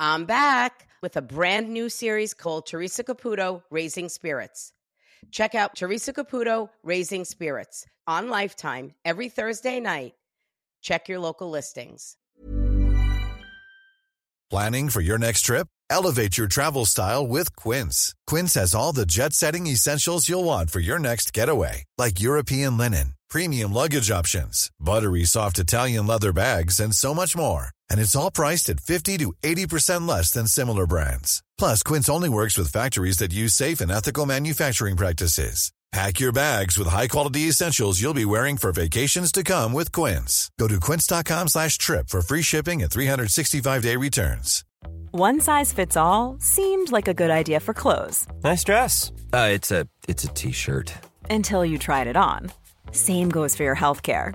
I'm back with a brand new series called Teresa Caputo Raising Spirits. Check out Teresa Caputo Raising Spirits on Lifetime every Thursday night. Check your local listings. Planning for your next trip? Elevate your travel style with Quince. Quince has all the jet setting essentials you'll want for your next getaway, like European linen, premium luggage options, buttery soft Italian leather bags, and so much more. And it's all priced at 50 to 80% less than similar brands. Plus, Quince only works with factories that use safe and ethical manufacturing practices. Pack your bags with high-quality essentials you'll be wearing for vacations to come with Quince. Go to quince.com slash trip for free shipping and 365-day returns. One size fits all seemed like a good idea for clothes. Nice dress. Uh, it's a it's a t-shirt. Until you tried it on. Same goes for your health care.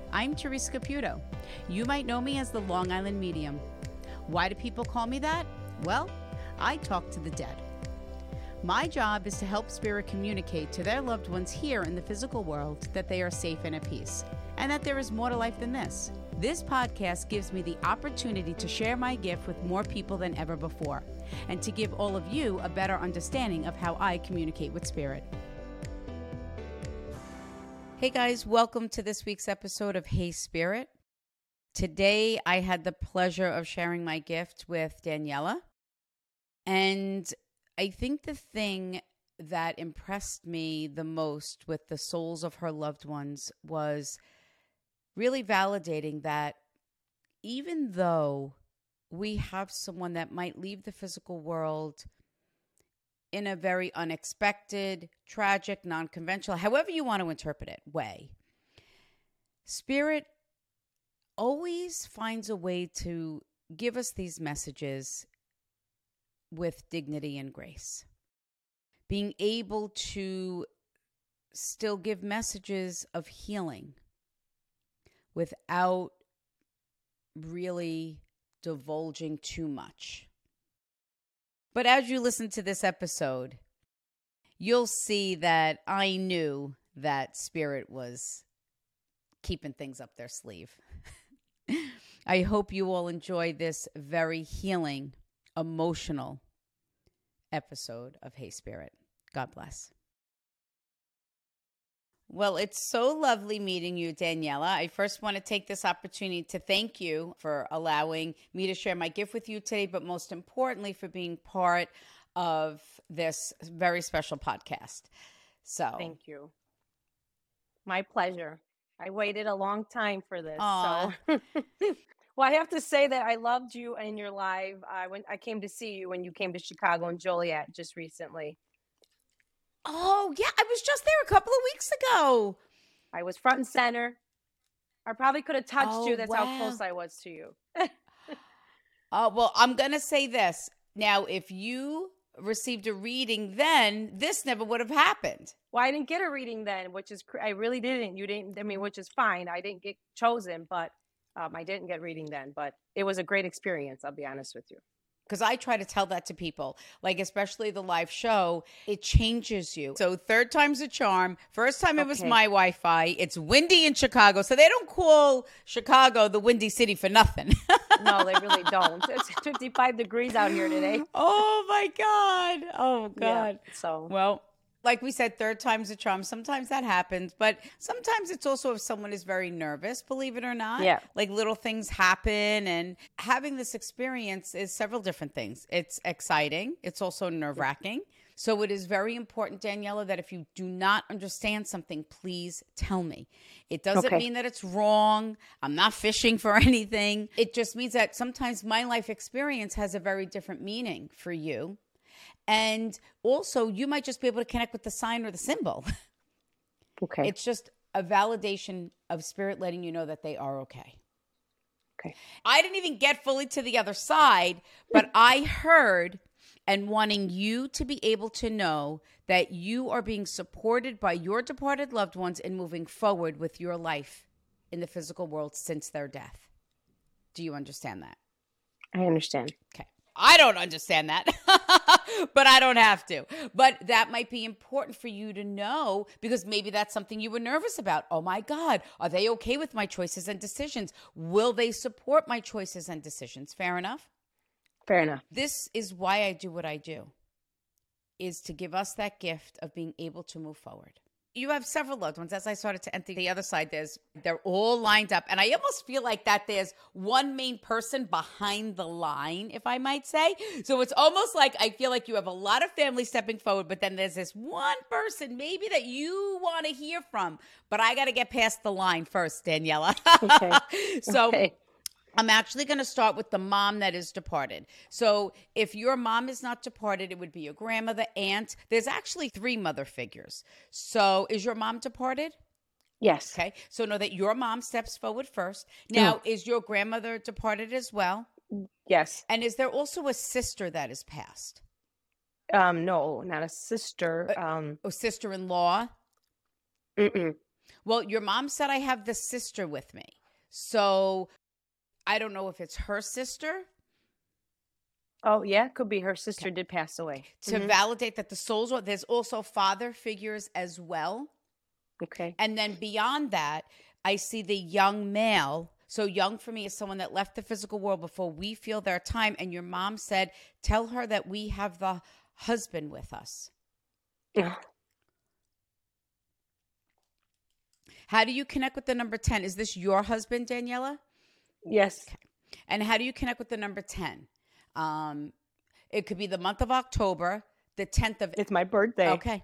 I'm Teresa Caputo. You might know me as the Long Island Medium. Why do people call me that? Well, I talk to the dead. My job is to help spirit communicate to their loved ones here in the physical world that they are safe and at peace, and that there is more to life than this. This podcast gives me the opportunity to share my gift with more people than ever before, and to give all of you a better understanding of how I communicate with spirit. Hey guys, welcome to this week's episode of Hey Spirit. Today I had the pleasure of sharing my gift with Daniela. And I think the thing that impressed me the most with the souls of her loved ones was really validating that even though we have someone that might leave the physical world in a very unexpected, tragic, non conventional, however you want to interpret it, way. Spirit always finds a way to give us these messages with dignity and grace. Being able to still give messages of healing without really divulging too much. But as you listen to this episode, you'll see that I knew that Spirit was keeping things up their sleeve. I hope you all enjoy this very healing, emotional episode of Hey Spirit. God bless. Well, it's so lovely meeting you, Daniela. I first want to take this opportunity to thank you for allowing me to share my gift with you today, but most importantly, for being part of this very special podcast. So, thank you. My pleasure. I waited a long time for this. Aww. So, well, I have to say that I loved you in your live. I went. I came to see you when you came to Chicago and Joliet just recently. Oh, yeah. I was just there a couple of weeks ago. I was front and center. I probably could have touched Oh, you. That's wow. how close I was to you. Oh, well, I'm going to say this. Now, if you received a reading then, this never would have happened. Well, I didn't get a reading then, which is I really didn't. You didn't. I mean, which is fine. I didn't get chosen, but um, I didn't get reading then. But it was a great experience. I'll be honest with you. Because I try to tell that to people, like especially the live show, it changes you. So third time's a charm. First time it was my Wi-Fi. It's windy in Chicago, so they don't call Chicago the windy city for nothing. No, they really don't. It's 55 degrees out here today. oh my god! Oh Yeah, god! so Well, like we said, third time's a charm. Sometimes that happens, but sometimes it's also if someone is very nervous, believe it or not. Yeah. Like little things happen, and having this experience is several different things. It's exciting, it's also nerve wracking. So it is very important, Daniela, that if you do not understand something, please tell me. It doesn't Okay. mean that it's wrong. I'm not fishing for anything. It just means that sometimes my life experience has a very different meaning for you. And also, you might just be able to connect with the sign or the symbol. okay. It's just a validation of spirit letting you know that they are okay. Okay. I didn't even get fully to the other side, but I heard and wanting you to be able to know that you are being supported by your departed loved ones in moving forward with your life in the physical world since their death. Do you understand that? I understand. Okay. I don't understand that, but I don't have to. But that might be important for you to know because maybe that's something you were nervous about. Oh my God, are they okay with my choices and decisions? Will they support my choices and decisions? Fair enough? Fair enough. This is why I do what I do, is to give us that gift of being able to move forward you have several loved ones. As I started to enter the other side, there's they're all lined up, and I almost feel like that there's one main person behind the line, if I might say. So it's almost like I feel like you have a lot of family stepping forward, but then there's this one person maybe that you want to hear from. But I got to get past the line first, Daniela. Okay. so. Okay. I'm actually going to start with the mom that is departed. So, if your mom is not departed, it would be your grandmother, aunt. There's actually three mother figures. So, is your mom departed? Yes. Okay. So, know that your mom steps forward first. Now, mm. is your grandmother departed as well? Yes. And is there also a sister that is passed? Um, no, not a sister. Uh, um, a sister in law? Well, your mom said I have the sister with me. So I don't know if it's her sister. Oh yeah, could be her sister okay. did pass away. To mm-hmm. validate that the souls are there's also father figures as well. Okay. And then beyond that, I see the young male. So young for me is someone that left the physical world before we feel their time. And your mom said, tell her that we have the husband with us. Yeah. How do you connect with the number 10? Is this your husband, Daniela? Yes. Okay. And how do you connect with the number 10? Um, it could be the month of October, the 10th of. It's my birthday. Okay.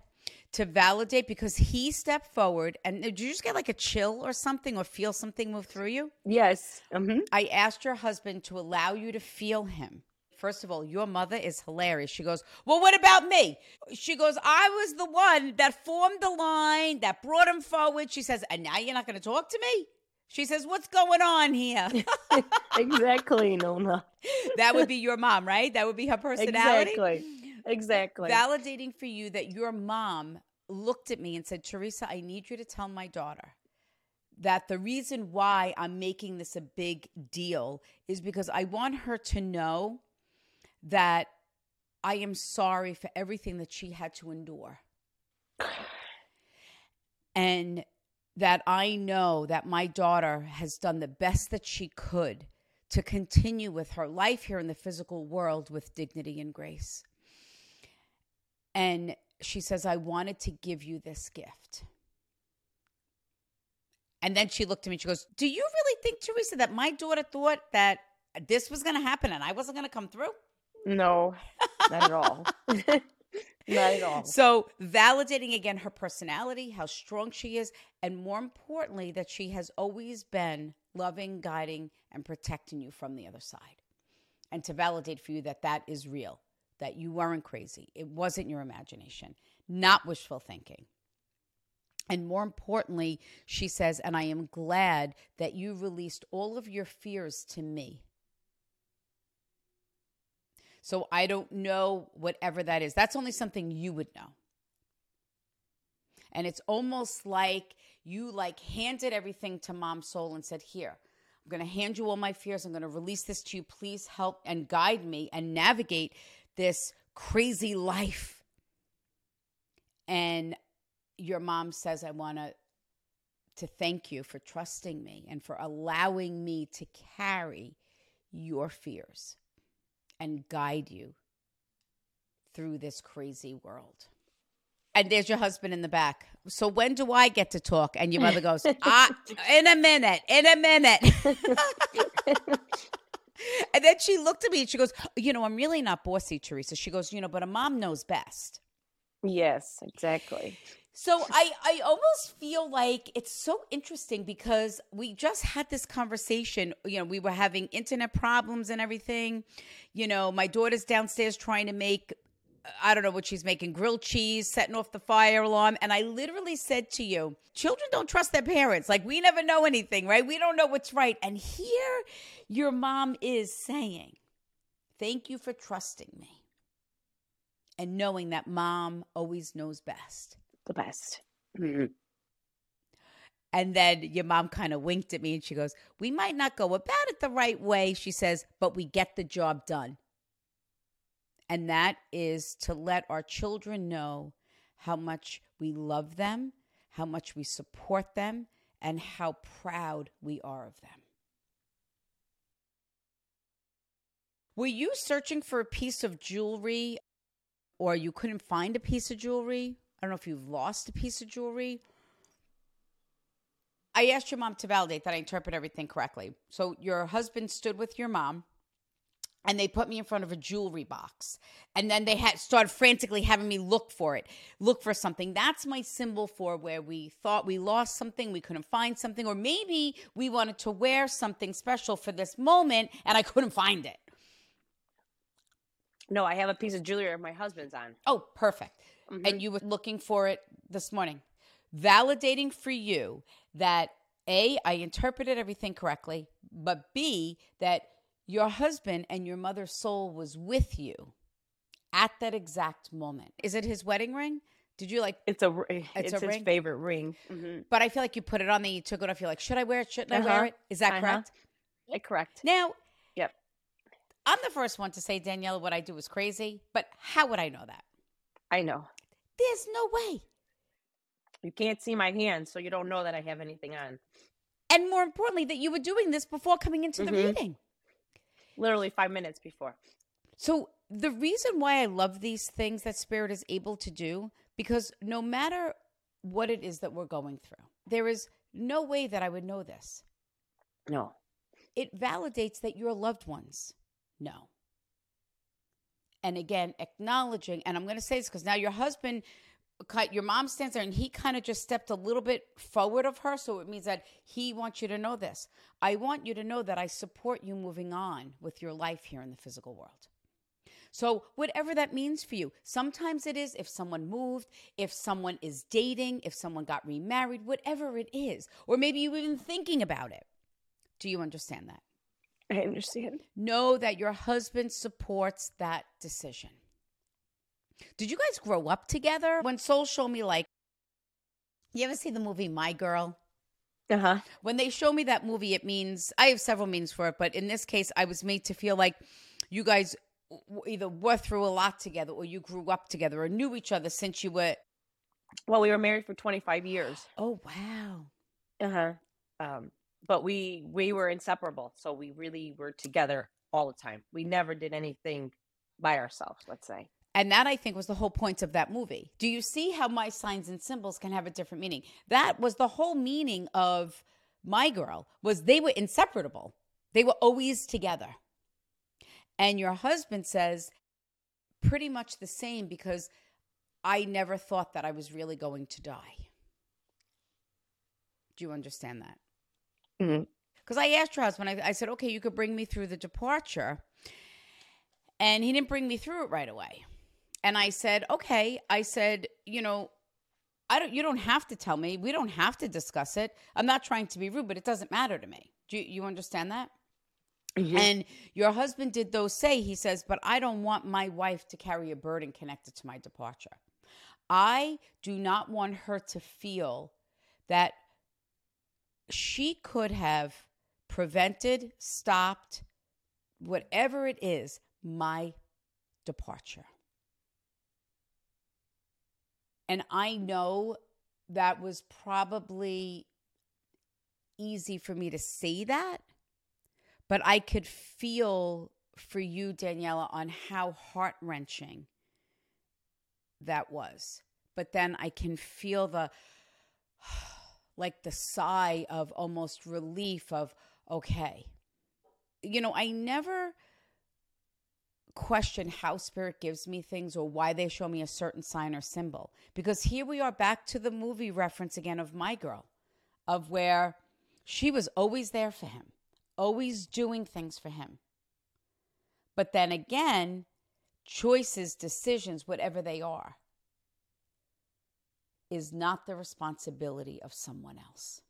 To validate because he stepped forward and did you just get like a chill or something or feel something move through you? Yes. Mm-hmm. I asked your husband to allow you to feel him. First of all, your mother is hilarious. She goes, Well, what about me? She goes, I was the one that formed the line, that brought him forward. She says, And now you're not going to talk to me? She says, What's going on here? exactly, Nona. that would be your mom, right? That would be her personality. Exactly. Exactly. Validating for you that your mom looked at me and said, Teresa, I need you to tell my daughter that the reason why I'm making this a big deal is because I want her to know that I am sorry for everything that she had to endure. And that I know that my daughter has done the best that she could to continue with her life here in the physical world with dignity and grace. And she says, I wanted to give you this gift. And then she looked at me, she goes, Do you really think, Teresa, that my daughter thought that this was going to happen and I wasn't going to come through? No, not at all. Not at all. So, validating again her personality, how strong she is, and more importantly, that she has always been loving, guiding, and protecting you from the other side. And to validate for you that that is real, that you weren't crazy. It wasn't your imagination, not wishful thinking. And more importantly, she says, and I am glad that you released all of your fears to me so I don't know whatever that is. That's only something you would know. And it's almost like you like handed everything to mom soul and said, "Here, I'm going to hand you all my fears. I'm going to release this to you. Please help and guide me and navigate this crazy life." And your mom says, "I want to to thank you for trusting me and for allowing me to carry your fears." And guide you through this crazy world. And there's your husband in the back. So when do I get to talk? And your mother goes, ah, in a minute, in a minute. and then she looked at me and she goes, you know, I'm really not bossy, Teresa. She goes, you know, but a mom knows best. Yes, exactly. So I, I almost feel like it's so interesting because we just had this conversation. You know, we were having internet problems and everything. You know, my daughter's downstairs trying to make, I don't know what she's making, grilled cheese, setting off the fire alarm. And I literally said to you, children don't trust their parents. Like, we never know anything, right? We don't know what's right. And here your mom is saying, Thank you for trusting me. and knowing that mom always knows best. The best. Mhm. And then your mom kind of winked at me and she goes, We might not go about it the right way, she says, but we get the job done. And that is to let our children know how much we love them, how much we support them, and how proud we are of them. Were you searching for a piece of jewelry or you couldn't find a piece of jewelry? I don't know if you've lost a piece of jewelry. I asked your mom to validate that I interpret everything correctly. So your husband stood with your mom and they put me in front of a jewelry box and then they had started frantically having me look for it look for something that's my symbol for where we thought we lost something we couldn't find something or maybe we wanted to wear something special for this moment and i couldn't find it No, I have a piece of jewelry of my husband's on. oh perfect Mhm. and you were looking for it this morning validating for you that a i interpreted everything correctly but b that your husband and your mother's soul was with you at that exact moment is it his wedding ring did you like It's a ri- It's it's, a his ring? favorite ring. hmm but i feel like you put it on then you took it off you're like should i wear it shouldn't i wear Uh-huh. it is that Uh-huh. correct correct. now. I'm the first one to say daniela what i do is crazy but how would i know that I know. there's no way You can't see my hands, so you don't know that I have anything on. and more importantly that you were doing this before coming into the Mhm. reading Literally five minutes before. So the reason why I love these things that spirit is able to do because no matter what it is that we're going through, there is no way that I would know this. No. It validates that your loved ones know. And again, acknowledging, and I'm going to say this because now your husband, your mom stands there and he kind of just stepped a little bit forward of her. So it means that he wants you to know this. I want you to know that I support you moving on with your life here in the physical world. So, whatever that means for you, sometimes it is if someone moved, if someone is dating, if someone got remarried, whatever it is, or maybe you even thinking about it. Do you understand that? I understand. Know that your husband supports that decision. Did you guys grow up together? When Soul showed me, like, you ever see the movie My Girl? Uh huh. When they show me that movie, it means I have several meanings for it, but in this case, I was made to feel like you guys either were through a lot together or you grew up together or knew each other since you were. Well, we were married for 25 years. Oh, wow. Uh huh. Um, but we we were inseparable, so we really were together all the time. We never did anything by ourselves. Let's say. And that I think was the whole point of that movie. Do you see how my signs and symbols can have a different meaning? That was the whole meaning of my girl was they were inseparable. They were always together. And your husband says pretty much the same because I never thought that I was really going to die. Do you understand that? Mm-hmm. Because I asked your husband, I, I said, okay, you could bring me through the departure. And he didn't bring me through it right away. And I said, okay. I said, you know, I don't. You don't have to tell me. We don't have to discuss it. I'm not trying to be rude, but it doesn't matter to me. Do you, you understand that? Mm-hmm. And your husband did those say, he says, but I don't want my wife to carry a burden connected to my departure. I do not want her to feel that she could have prevented, stopped, whatever it is, my departure. And I know that was probably easy for me to say that, but I could feel for you, Daniela, on how heart wrenching that was. But then I can feel the like the sigh of almost relief of okay. You know, I never question how spirit gives me things or why they show me a certain sign or symbol because here we are back to the movie reference again of my girl of where she was always there for him always doing things for him but then again choices decisions whatever they are is not the responsibility of someone else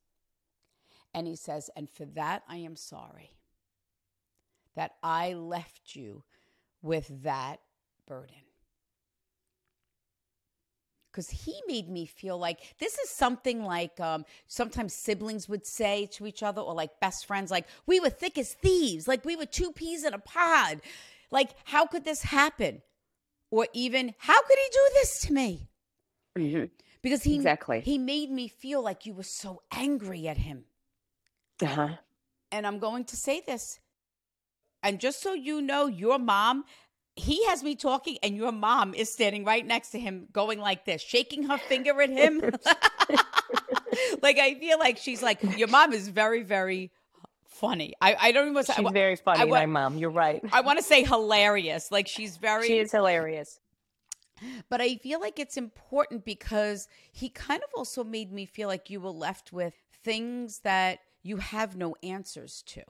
and he says and for that i am sorry that i left you with that burden. because he made me feel like this is something like um, sometimes siblings would say to each other or like best friends, like, we were thick as thieves, like we were two peas in a pod. Like, how could this happen? Or even, how could he do this to me? Mm-hmm. Because he Exactly. he made me feel like you were so angry at him. Uh-huh. And I'm going to say this. And just so you know, your mom, he has me talking, and your mom is standing right next to him, going like this, shaking her finger at him. like I feel like she's like, your mom is very, very funny. I, I don't even want to say She's I, very funny, I my mom. You're right. I want to say hilarious. Like she's very She is hilarious. But I feel like it's important because he kind of also made me feel like you were left with things that you have no answers to.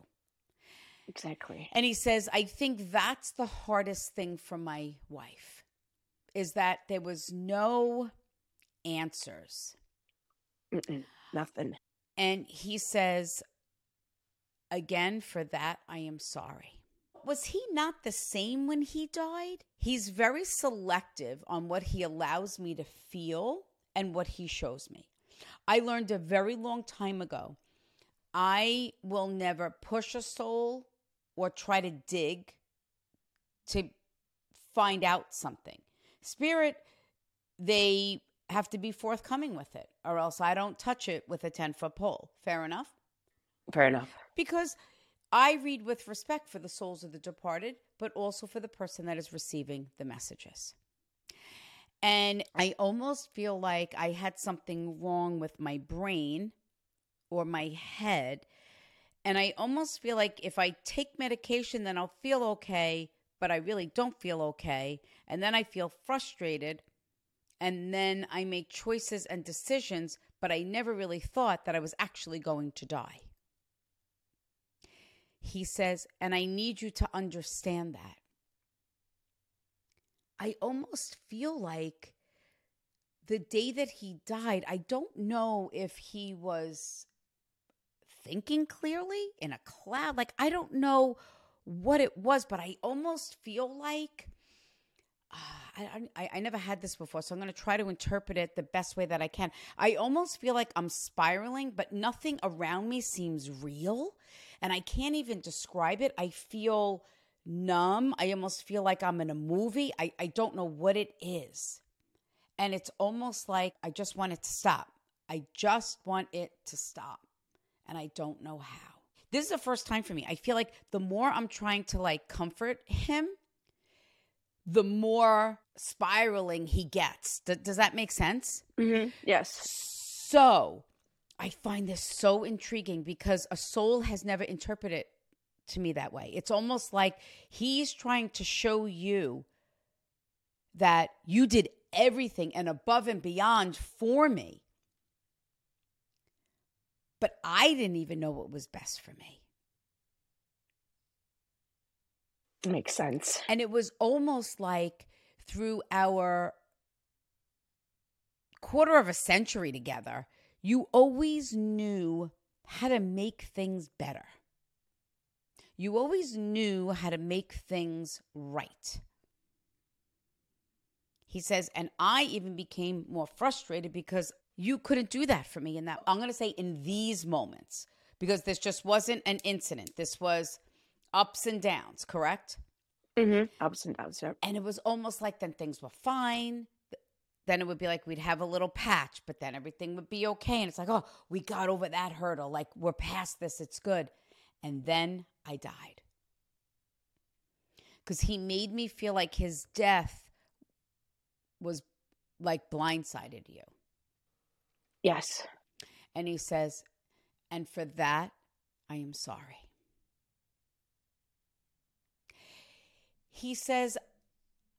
Exactly. And he says, I think that's the hardest thing for my wife is that there was no answers. Mm-mm. Nothing. And he says, again, for that, I am sorry. Was he not the same when he died? He's very selective on what he allows me to feel and what he shows me. I learned a very long time ago I will never push a soul or try to dig to find out something. Spirit, they have to be forthcoming with it, or else I don't touch it with a 10 foot pole. Fair enough? Fair enough. Because I read with respect for the souls of the departed, but also for the person that is receiving the messages. And I almost feel like I had something wrong with my brain or my head. And I almost feel like if I take medication, then I'll feel okay, but I really don't feel okay. And then I feel frustrated. And then I make choices and decisions, but I never really thought that I was actually going to die. He says, and I need you to understand that. I almost feel like the day that he died, I don't know if he was thinking clearly in a cloud. Like, I don't know what it was, but I almost feel like. Uh, I, I, I never had this before, so I'm going to try to interpret it the best way that I can. I almost feel like I'm spiraling, but nothing around me seems real. And I can't even describe it. I feel numb. I almost feel like I'm in a movie. I, I don't know what it is. And it's almost like I just want it to stop. I just want it to stop. And I don't know how. This is the first time for me. I feel like the more I'm trying to like comfort him, the more spiraling he gets. D- does that make sense? Mm-hmm. Yes. So I find this so intriguing because a soul has never interpreted to me that way. It's almost like he's trying to show you that you did everything and above and beyond for me. But I didn't even know what was best for me. Makes sense. And it was almost like through our quarter of a century together, you always knew how to make things better. You always knew how to make things right. He says, and I even became more frustrated because you couldn't do that for me in that. I'm going to say in these moments, because this just wasn't an incident. This was ups and downs, correct? Mm-hmm. Ups and downs. Yep. And it was almost like then things were fine. Then it would be like we'd have a little patch, but then everything would be okay. And it's like, oh, we got over that hurdle. Like we're past this. It's good. And then I died. Because he made me feel like his death was like blindsided you. Yes. And he says, and for that, I am sorry. He says,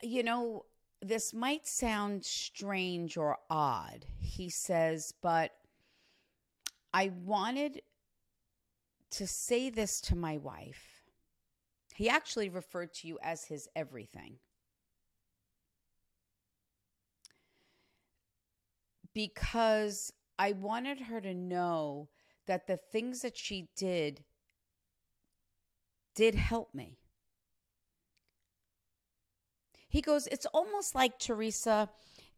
you know, this might sound strange or odd. He says, but I wanted to say this to my wife. He actually referred to you as his everything. Because I wanted her to know that the things that she did did help me. He goes, It's almost like, Teresa,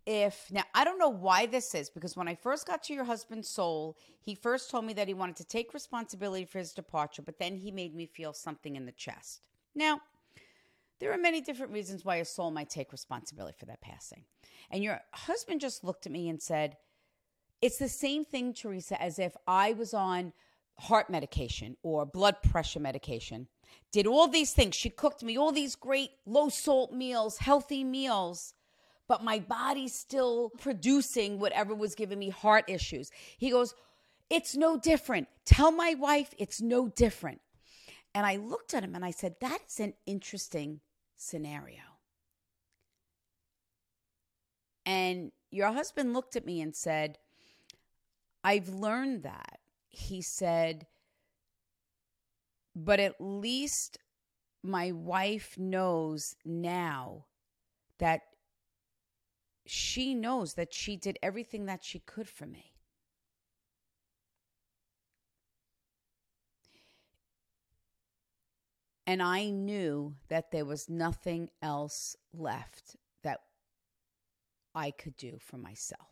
if now I don't know why this is because when I first got to your husband's soul, he first told me that he wanted to take responsibility for his departure, but then he made me feel something in the chest. Now, there are many different reasons why a soul might take responsibility for that passing. And your husband just looked at me and said, It's the same thing, Teresa, as if I was on heart medication or blood pressure medication, did all these things. She cooked me all these great low salt meals, healthy meals but my body's still producing whatever was giving me heart issues. He goes, It's no different. Tell my wife it's no different. And I looked at him and I said, That is an interesting scenario. And your husband looked at me and said, I've learned that. He said, but at least my wife knows now that she knows that she did everything that she could for me. And I knew that there was nothing else left that I could do for myself.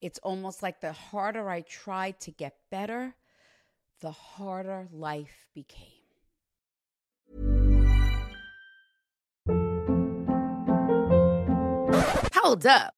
It's almost like the harder I tried to get better, the harder life became. Hold up.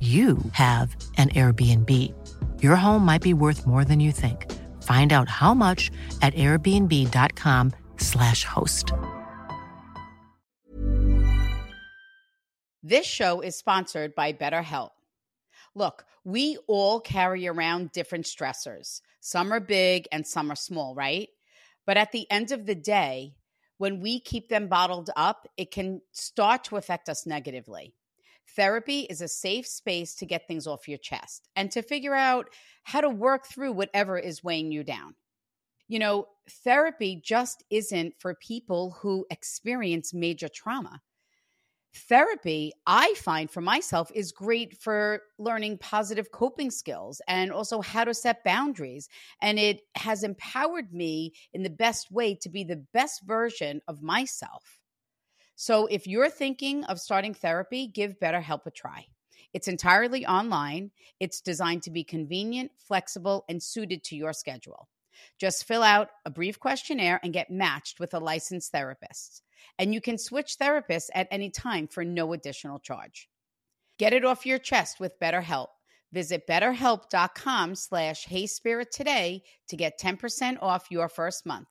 you have an Airbnb. Your home might be worth more than you think. Find out how much at airbnb.com/slash host. This show is sponsored by BetterHelp. Look, we all carry around different stressors. Some are big and some are small, right? But at the end of the day, when we keep them bottled up, it can start to affect us negatively. Therapy is a safe space to get things off your chest and to figure out how to work through whatever is weighing you down. You know, therapy just isn't for people who experience major trauma. Therapy, I find for myself, is great for learning positive coping skills and also how to set boundaries. And it has empowered me in the best way to be the best version of myself. So if you're thinking of starting therapy, give BetterHelp a try. It's entirely online. It's designed to be convenient, flexible, and suited to your schedule. Just fill out a brief questionnaire and get matched with a licensed therapist. And you can switch therapists at any time for no additional charge. Get it off your chest with BetterHelp. Visit betterhelp.com slash heyspirit today to get 10% off your first month.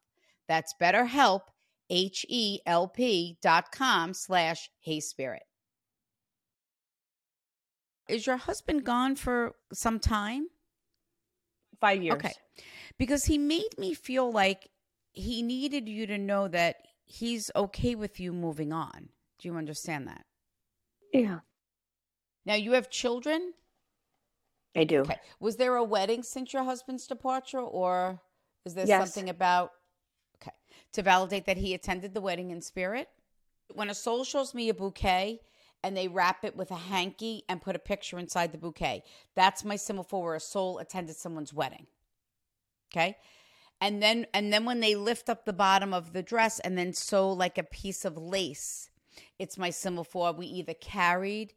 That's BetterHelp, H-E-L-P dot com slash Hey Spirit. Is your husband gone for some time? Five years. Okay. Because he made me feel like he needed you to know that he's okay with you moving on. Do you understand that? Yeah. Now you have children? I do. Okay. Was there a wedding since your husband's departure or is there Yes. something about Okay. To validate that he attended the wedding in spirit. When a soul shows me a bouquet and they wrap it with a hanky and put a picture inside the bouquet, that's my symbol for where a soul attended someone's wedding. Okay? And then and then when they lift up the bottom of the dress and then sew like a piece of lace, it's my symbol for we either carried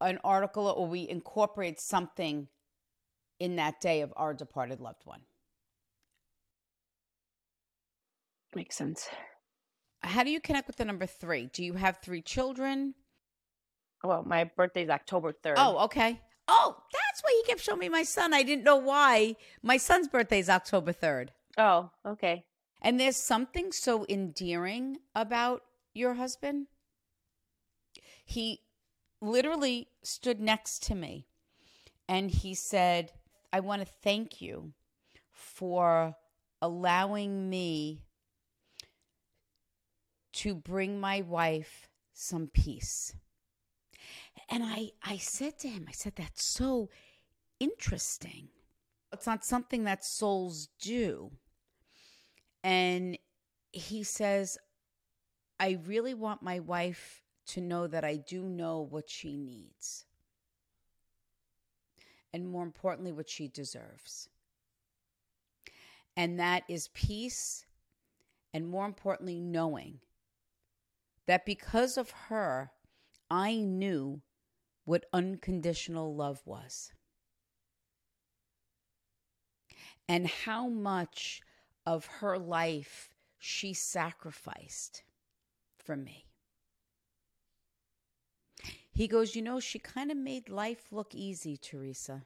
an article or we incorporate something in that day of our departed loved one. Makes sense. How do you connect with the number three? Do you have three children? Well, my birthday's October 3rd. Oh, okay. Oh, that's why you kept showing me my son. I didn't know why. My son's birthday is October 3rd. Oh, okay. And there's something so endearing about your husband. He literally stood next to me and he said, I want to thank you for allowing me to bring my wife some peace. And I, I said to him, I said, that's so interesting. It's not something that souls do. And he says, I really want my wife to know that I do know what she needs. And more importantly, what she deserves. And that is peace, and more importantly, knowing that because of her, I knew what unconditional love was. And how much of her life she sacrificed for me. He goes, You know, she kind of made life look easy, Teresa.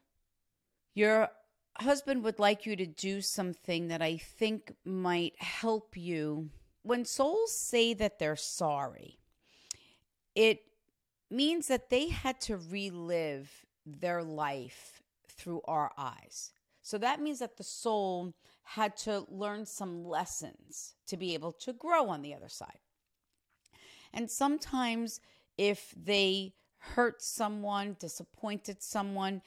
Your husband would like you to do something that I think might help you. When souls say that they're sorry, it means that they had to relive their life through our eyes. So that means that the soul had to learn some lessons to be able to grow on the other side. And sometimes, if they hurt someone, disappointed someone,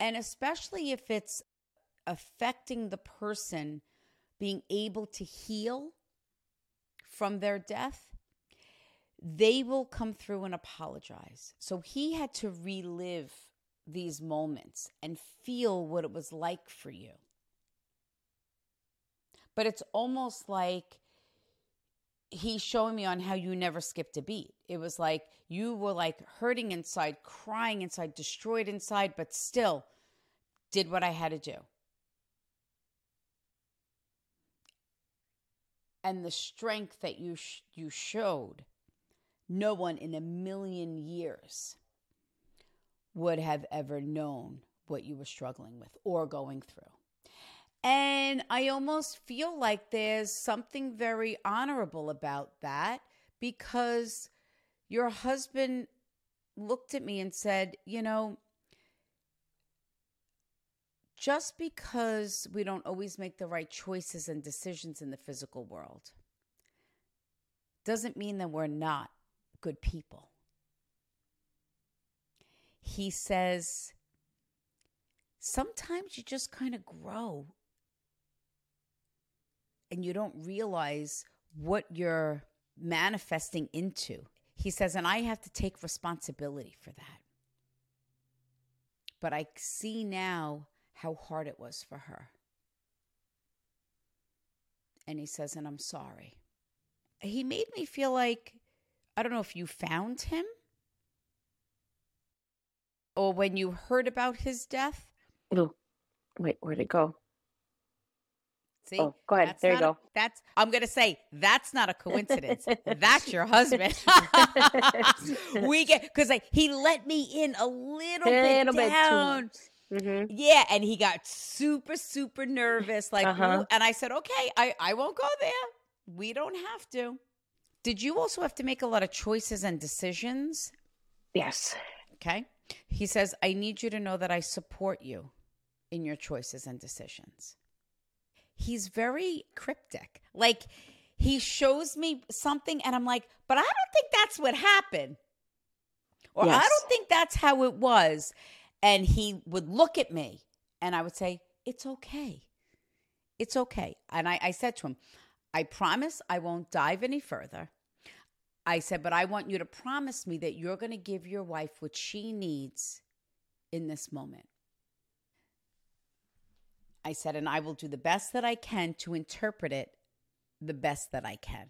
and especially if it's affecting the person being able to heal from their death, they will come through and apologize. So he had to relive these moments and feel what it was like for you. But it's almost like he's showing me on how you never skipped a beat. It was like you were like hurting inside, crying inside, destroyed inside, but still did what I had to do. And the strength that you sh- you showed no one in a million years would have ever known what you were struggling with or going through. And I almost feel like there's something very honorable about that because your husband looked at me and said, You know, just because we don't always make the right choices and decisions in the physical world doesn't mean that we're not good people. He says, sometimes you just kind of grow and you don't realize what you're manifesting into. He says, and I have to take responsibility for that. But I see now how hard it was for her. And he says, and I'm sorry. He made me feel like I don't know if you found him or when you heard about his death. Ooh, wait, where'd it go? See, oh, go ahead. There you go. A, that's I'm gonna say that's not a coincidence. that's your husband. we get because like he let me in a little, a little bit down. Mm-hmm. Yeah, and he got super super nervous. Like, uh-huh. and I said, okay, I I won't go there. We don't have to. Did you also have to make a lot of choices and decisions? Yes. Okay. He says, I need you to know that I support you in your choices and decisions. He's very cryptic. Like, he shows me something, and I'm like, but I don't think that's what happened. Or yes. I don't think that's how it was. And he would look at me, and I would say, It's okay. It's okay. And I, I said to him, I promise I won't dive any further. I said, but I want you to promise me that you're going to give your wife what she needs in this moment. I said, and I will do the best that I can to interpret it the best that I can.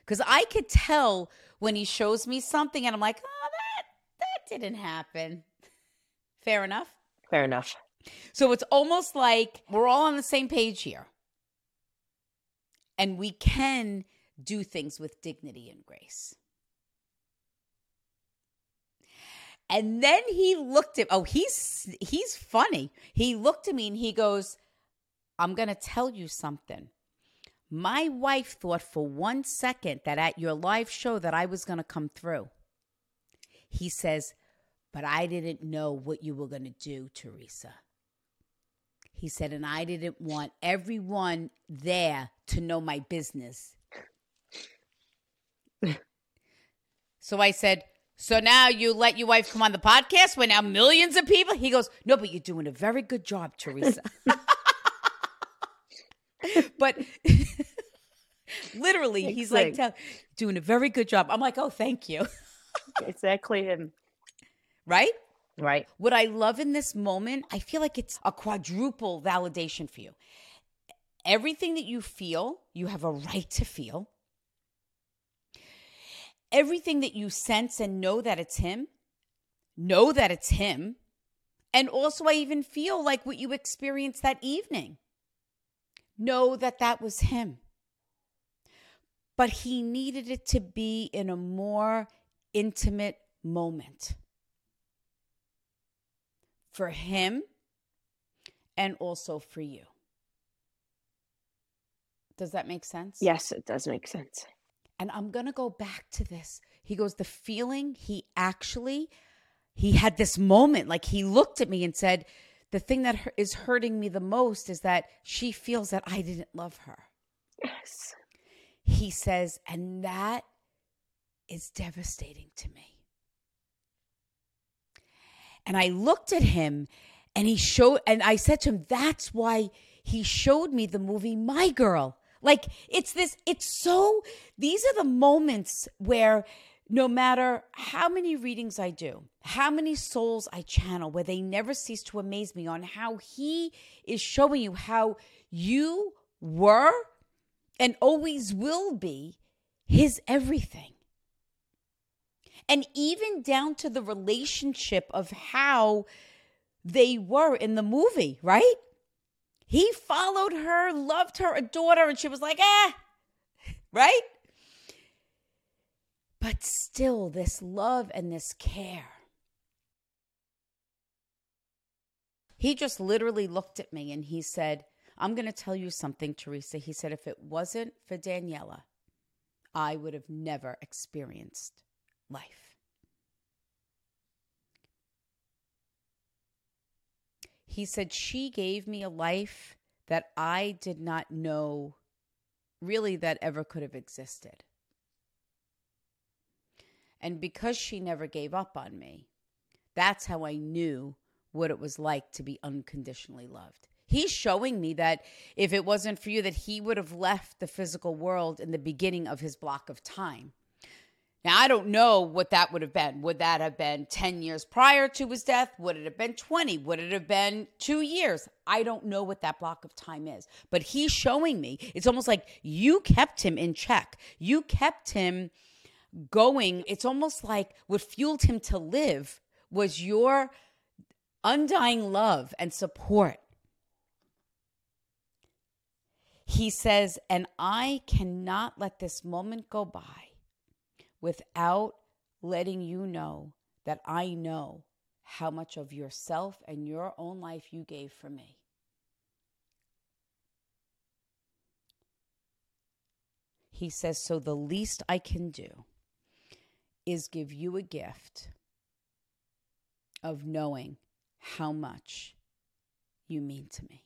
Because I could tell when he shows me something and I'm like, oh, didn't happen. Fair enough? Fair enough. So it's almost like we're all on the same page here and we can do things with dignity and grace. And then he looked at oh, he's he's funny. He looked at me and he goes, I'm gonna tell you something. My wife thought for one second that at your live show that I was gonna come through. He says, but I didn't know what you were gonna do, Teresa. He said, and I didn't want everyone there to know my business. so I said, so now you let your wife come on the podcast when now millions of people? He goes, no, but you're doing a very good job, Teresa. but literally, he's like, tell, doing a very good job. I'm like, oh, thank you. exactly him. Right? Right. What I love in this moment, I feel like it's a quadruple validation for you. Everything that you feel, you have a right to feel. Everything that you sense and know that it's him, know that it's him. And also, I even feel like what you experienced that evening. Know that that was him. But he needed it to be in a more intimate moment for him and also for you. Does that make sense? Yes, it does make sense. And I'm going to go back to this. He goes, the feeling he actually, he had this moment, like he looked at me and said, the thing that is hurting me the most is that she feels that I didn't love her. Yes. He says, and that is devastating to me. And I looked at him and he showed, and I said to him, that's why he showed me the movie My Girl. Like it's this, it's so, these are the moments where no matter how many readings I do, how many souls I channel, where they never cease to amaze me on how he is showing you how you were and always will be his everything and even down to the relationship of how they were in the movie, right? He followed her, loved her, adored her, and she was like, eh, right? But still, this love and this care. He just literally looked at me and he said, I'm going to tell you something, Teresa. He said, if it wasn't for Daniela, I would have never experienced life. He said, She gave me a life that I did not know really that ever could have existed. And because she never gave up on me, that's how I knew what it was like to be unconditionally loved. He's showing me that if it wasn't for you, that he would have left the physical world in the beginning of his block of time. Now, I don't know what that would have been. Would that have been 10 years prior to his death? Would it have been 20? Would it have been two years? I don't know what that block of time is. But he's showing me. It's almost like you kept him in check. You kept him going. It's almost like what fueled him to live was your undying love and support. He says, and I cannot let this moment go by without letting you know that I know how much of yourself and your own life you gave for me. He says, So the least I can do is give you a gift of knowing how much you mean to me.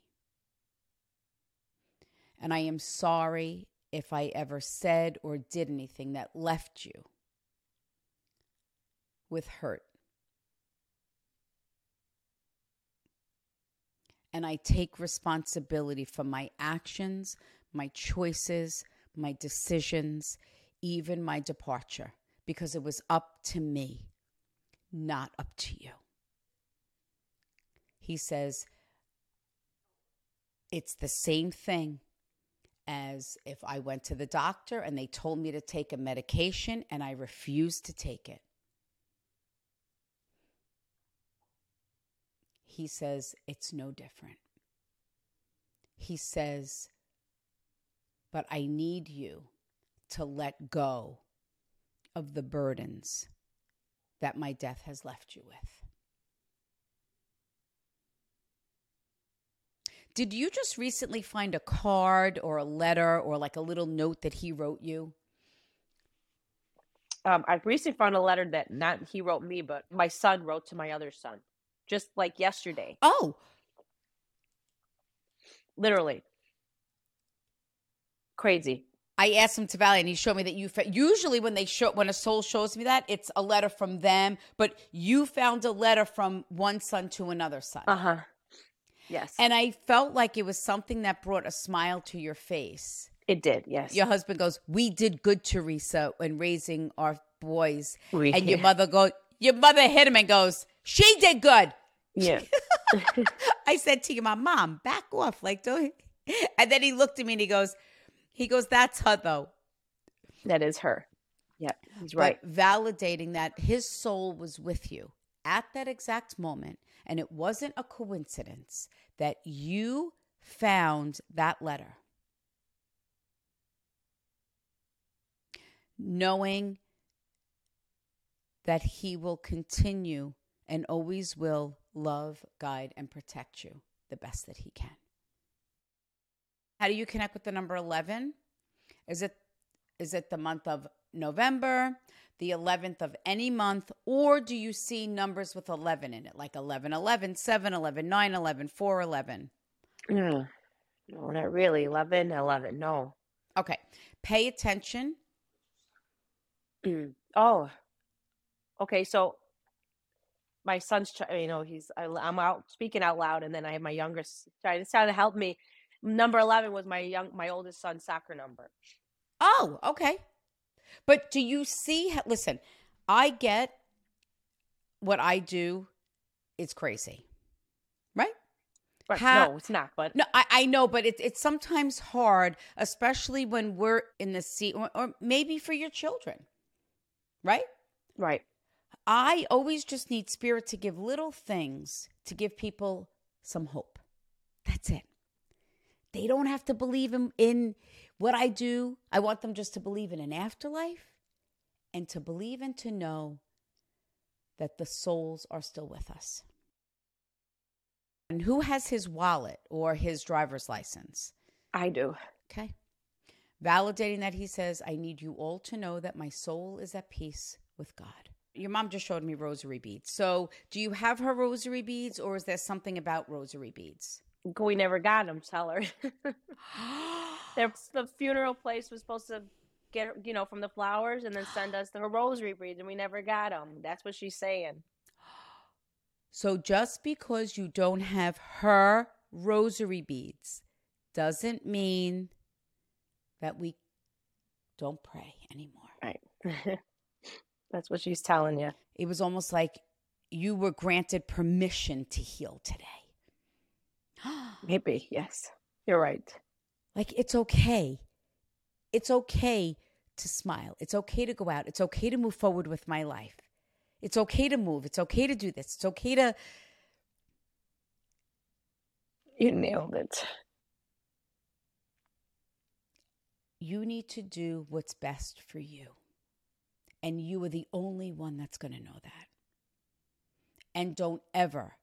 And I am sorry if I ever said or did anything that left you with hurt. And I take responsibility for my actions, my choices, my decisions, even my departure, because it was up to me, not up to you. He says, it's the same thing as if I went to the doctor and they told me to take a medication and I refused to take it. He says, It's no different. He says, But I need you to let go of the burdens that my death has left you with. Did you just recently find a card or a letter or like a little note that he wrote you? Um, I recently found a letter that not he wrote me, but my son wrote to my other son, just like yesterday. Oh, Literally. Crazy. I asked him to Valley, and he showed me that you. Fa- usually, when they show when a soul shows me that, it's a letter from them. But you found a letter from one son to another son, Uh huh. Yes. and I felt like it was something that brought a smile to your face. it did. Yes. Your husband goes, "We did good, Teresa, when raising our boys," We- and your mother goes, "Your mother hit him and goes, she did good." Yeah. I said to you, my mom, back off, like don't. And then he looked at me and he goes, he goes, "That's her though." that is her. Yeah. He's right. But validating that his soul was with you at that exact moment. And it wasn't a coincidence that you found that letter. Knowing that he will continue and always will love, guide, and protect you the best that he can. How do you connect with the number 11? Is it is it the month of November, the 11th of any month, or do you see numbers with 11 in it, like 11, 11, 7, 11, 9, 11, 4, 11? Yeah. No, not really. 11, 11. No. Okay. Pay attention. Mm. Oh. Okay. So my son's, you know, he's, I, I'm out speaking out loud, and then I have my youngest trying to try to help me. Number 11 was my young, my oldest son's soccer number. Oh, okay. But do you see? Listen, I get what I do is crazy, right? Right. No, it's not. But No, I, I know, but it's it's sometimes hard, especially when we're in the seat, or, or maybe for your children, right? right. I always just need spirit to give little things to give people some hope. That's it. They don't have to believe in, in what I do. I want them just to believe in an afterlife and to believe and to know that the souls are still with us. And who has his wallet or his driver's license? I do. Okay. Validating that he says, I need you all to know that my soul is at peace with God. Your mom just showed me rosary beads. So, do you have her rosary beads or is there something about rosary beads? We never got them. Tell her. Their, the funeral place was supposed to get, you know, from the flowers and then send us the rosary beads, and we never got them. That's what she's saying. So, just because you don't have her rosary beads doesn't mean that we don't pray anymore. Right. That's what she's telling you. It was almost like you were granted permission to heal today. Maybe. Yes. You're right. Like it's okay. It's okay to smile. It's okay to go out. It's okay to move forward with my life. It's okay to move. It's okay to do this. It's okay to You nailed it. you need to do what's best for you. And you are the only one that's going to know that. And don't ever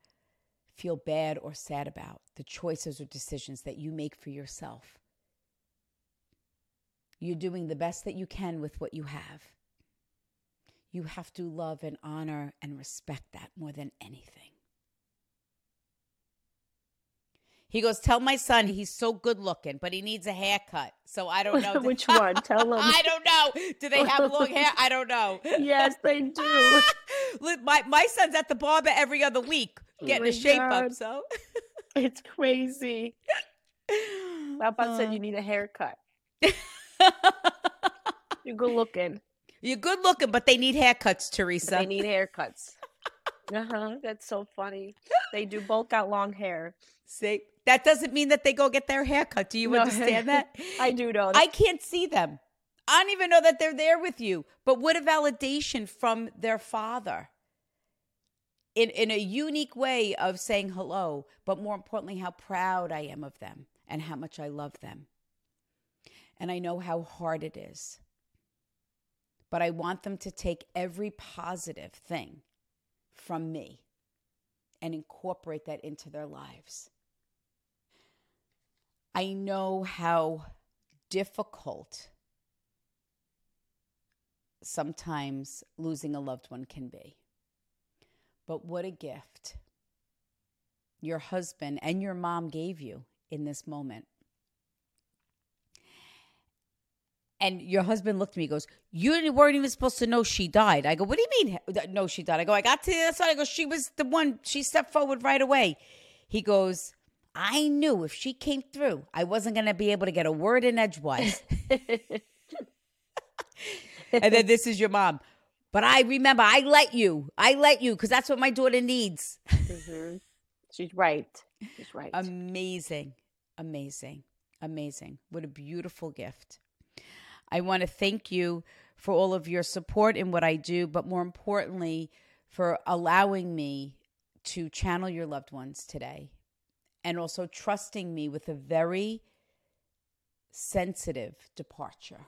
feel bad or sad about the choices or decisions that you make for yourself. You're doing the best that you can with what you have. You have to love and honor and respect that more than anything. He goes, Tell my son he's so good looking, but he needs a haircut. So I don't know. Which one? Tell him. I don't know. Do they have long hair? I don't know. yes, they do. My, my son's at the barber every other week getting my a shape up. So It's crazy. Papa said you need a haircut. You're good looking. you're good looking, but they need haircuts, Teresa. They need haircuts. Uh huh. That's so funny. They do both got long hair. See, that doesn't mean that they go get their haircut. Do you No. understand that? I do know. I can't see them. I don't even know that they're there with you. But what a validation from their father. In in a unique way of saying hello, but more importantly, how proud I am of them and how much I love them. And I know how hard it is. but I want them to take every positive thing from me and incorporate that into their lives. I know how difficult sometimes losing a loved one can be. But what a gift your husband and your mom gave you in this moment. And your husband looked at me, goes, You weren't even supposed to know she died. I go, What do you mean? No, she died. I go, I got to the other side. I go, She was the one, she stepped forward right away. He goes, I knew if she came through, I wasn't going to be able to get a word in edgewise. and then this is your mom. But I remember, I let you. I let you because that's what my daughter needs. Mm-hmm. She's right. She's right. Amazing. Amazing. Amazing. What a beautiful gift. I want to thank you for all of your support in what I do, but more importantly, for allowing me to channel your loved ones today and also trusting me with a very sensitive departure.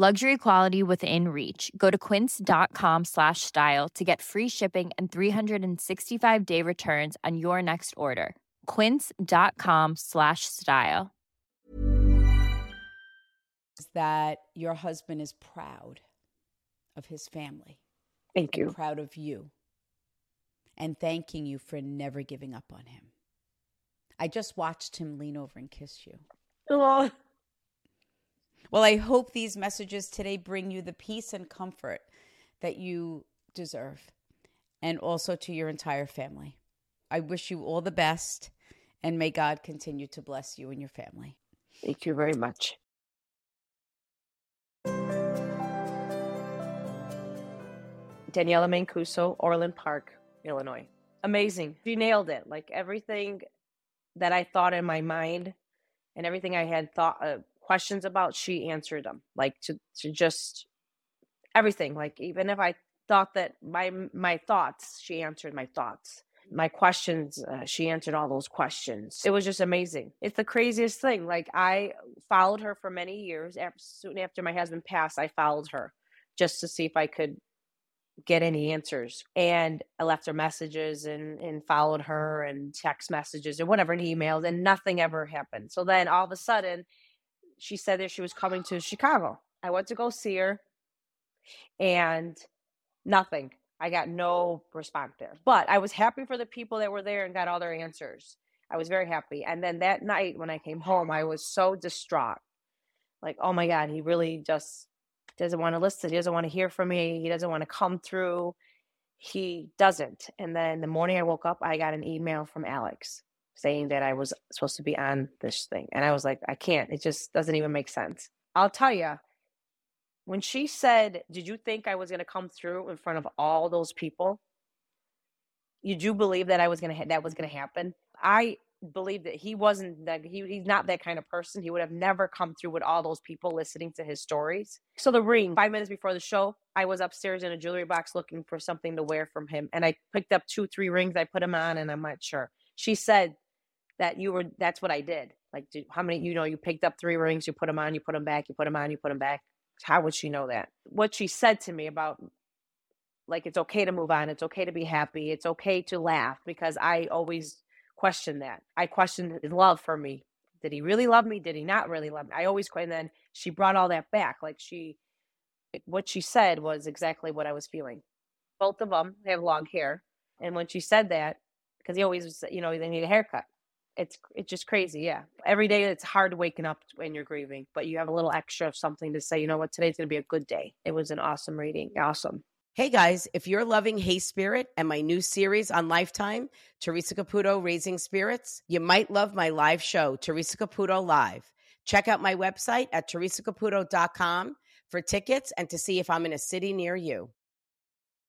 Luxury quality within reach. Go to quince.com slash style to get free shipping and 365 day returns on your next order. Quince.com slash style. that your husband is proud of his family. Thank you. proud of you. And thanking you for never giving up on him. I just watched him lean over and kiss you. Oh, Well, I hope these messages today bring you the peace and comfort that you deserve, and also to your entire family. I wish you all the best, and may God continue to bless you and your family. thank you very much. Daniela Mancuso, Orland Park, Illinois. Amazing. She nailed it. Like everything that I thought in my mind and everything I had thought uh, questions about, she answered them. Like to to just everything. Like even if I thought that my my thoughts, she answered my thoughts. My questions, uh, she answered all those questions. It was just amazing. It's the craziest thing. Like I followed her for many years. Soon after my husband passed, I followed her just to see if I could get any answers. And I left her messages and and followed her and text messages and whatever and emails and nothing ever happened. So then all of a sudden she said that she was coming to Chicago. I went to go see her and nothing. I got no response there. But I was happy for the people that were there and got all their answers. I was very happy. And then that night when I came home, I was so distraught. Like, oh my God, he really just doesn't want to listen. He doesn't want to hear from me. He doesn't want to come through. He doesn't. And then the morning I woke up, I got an email from Alex saying that I was supposed to be on this thing. And I was like, I can't. It just doesn't even make sense. I'll tell you, when she said, Did you think I was going to come through in front of all those people? You do believe that I was going to, ha- that was going to happen? I believe that he wasn't that he, he's not that kind of person. He would have never come through with all those people listening to his stories. So the ring, five minutes before the show, I was upstairs in a jewelry box looking for something to wear from him. And I picked up two, three rings. I put them on and I'm not sure. She said that you were, that's what I did. Like, did, how many, you know, you picked up three rings, you put them on, you put them back, you put them on, you put them back. How would she know that? What she said to me about like it's okay to move on, it's okay to be happy, it's okay to laugh because I always question that. I questioned his love for me. Did he really love me? Did he not really love me? I always. And then she brought all that back. Like she what she said was exactly what I was feeling. Both of them have long hair, and when she said that, because he always, you know, they need a haircut. It's it's just crazy, yeah. Every day it's hard waking up when you're grieving, but you have a little extra of something to say. You know what? Today's gonna be a good day. It was an awesome reading. Awesome. Hey guys, if you're loving Hey Spirit and my new series on Lifetime, Teresa Caputo Raising Spirits, you might love my live show, Teresa Caputo Live. Check out my website at teresacaputo.com for tickets and to see if I'm in a city near you.